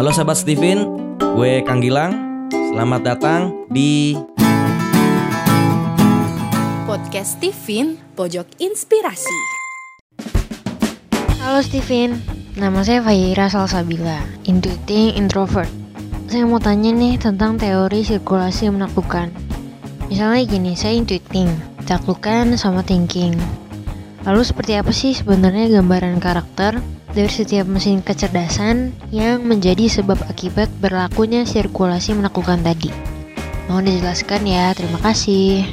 Halo sahabat Steven, gue Kang Gilang. Selamat datang di Podcast Steven Pojok Inspirasi. Halo Steven, nama saya Fahira Salsabila, intuiting introvert. Saya mau tanya nih tentang teori sirkulasi yang menaklukkan. Misalnya gini, saya intuiting, taklukan sama thinking. Lalu seperti apa sih sebenarnya gambaran karakter dari setiap mesin kecerdasan yang menjadi sebab akibat berlakunya sirkulasi menaklukkan tadi? Mohon dijelaskan ya, terima kasih.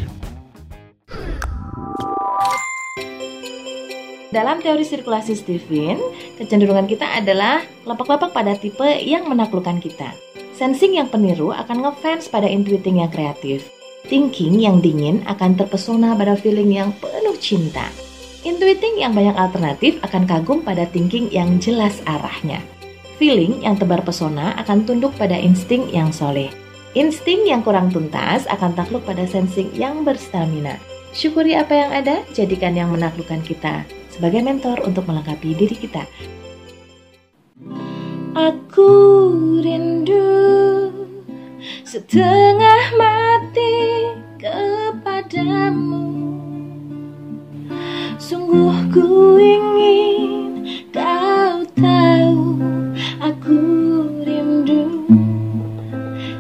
Dalam teori sirkulasi Steven, kecenderungan kita adalah kelompok-kelompok pada tipe yang menaklukkan kita. Sensing yang peniru akan ngefans pada intuiting yang kreatif. Thinking yang dingin akan terpesona pada feeling yang penuh cinta. Intuiting yang banyak alternatif akan kagum pada thinking yang jelas arahnya. Feeling yang tebar pesona akan tunduk pada insting yang soleh. Insting yang kurang tuntas akan takluk pada sensing yang berstamina. Syukuri apa yang ada, jadikan yang menaklukkan kita sebagai mentor untuk melengkapi diri kita. Aku rindu setengah mati Sungguh ku ingin kau tahu Aku rindu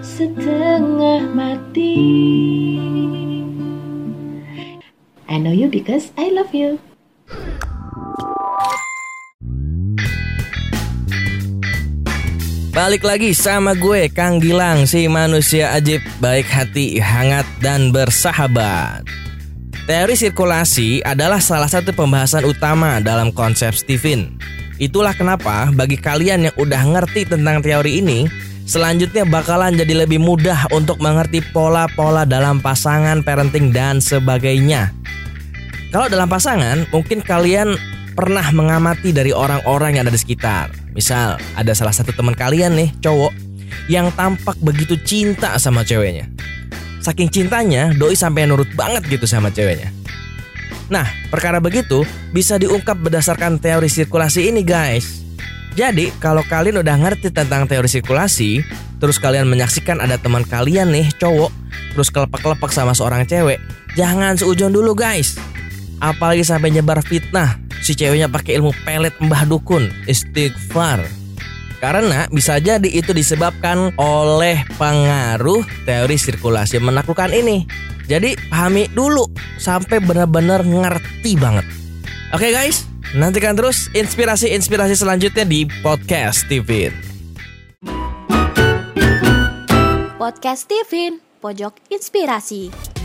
setengah mati. I know you because I love you. Balik lagi sama gue Kang Gilang Si manusia ajib, baik hati, hangat, dan bersahabat Teori sirkulasi adalah salah satu pembahasan utama dalam konsep Steven Itulah kenapa bagi kalian yang udah ngerti tentang teori ini Selanjutnya bakalan jadi lebih mudah untuk mengerti pola-pola dalam pasangan, parenting, dan sebagainya. Kalau dalam pasangan, mungkin kalian pernah mengamati dari orang-orang yang ada di sekitar. Misal ada salah satu teman kalian nih cowok yang tampak begitu cinta sama ceweknya. Saking cintanya, doi sampai nurut banget gitu sama ceweknya. Nah, perkara begitu bisa diungkap berdasarkan teori sirkulasi ini guys. Jadi, kalau kalian udah ngerti tentang teori sirkulasi, terus kalian menyaksikan ada teman kalian nih cowok, terus kelepak-kelepak sama seorang cewek, jangan seujon dulu guys. Apalagi sampai nyebar fitnah si ceweknya pakai ilmu pelet mbah dukun istighfar karena bisa jadi itu disebabkan oleh pengaruh teori sirkulasi menaklukkan ini. Jadi pahami dulu sampai benar-benar ngerti banget. Oke guys, nantikan terus inspirasi-inspirasi selanjutnya di podcast Steven. Podcast Steven Pojok Inspirasi.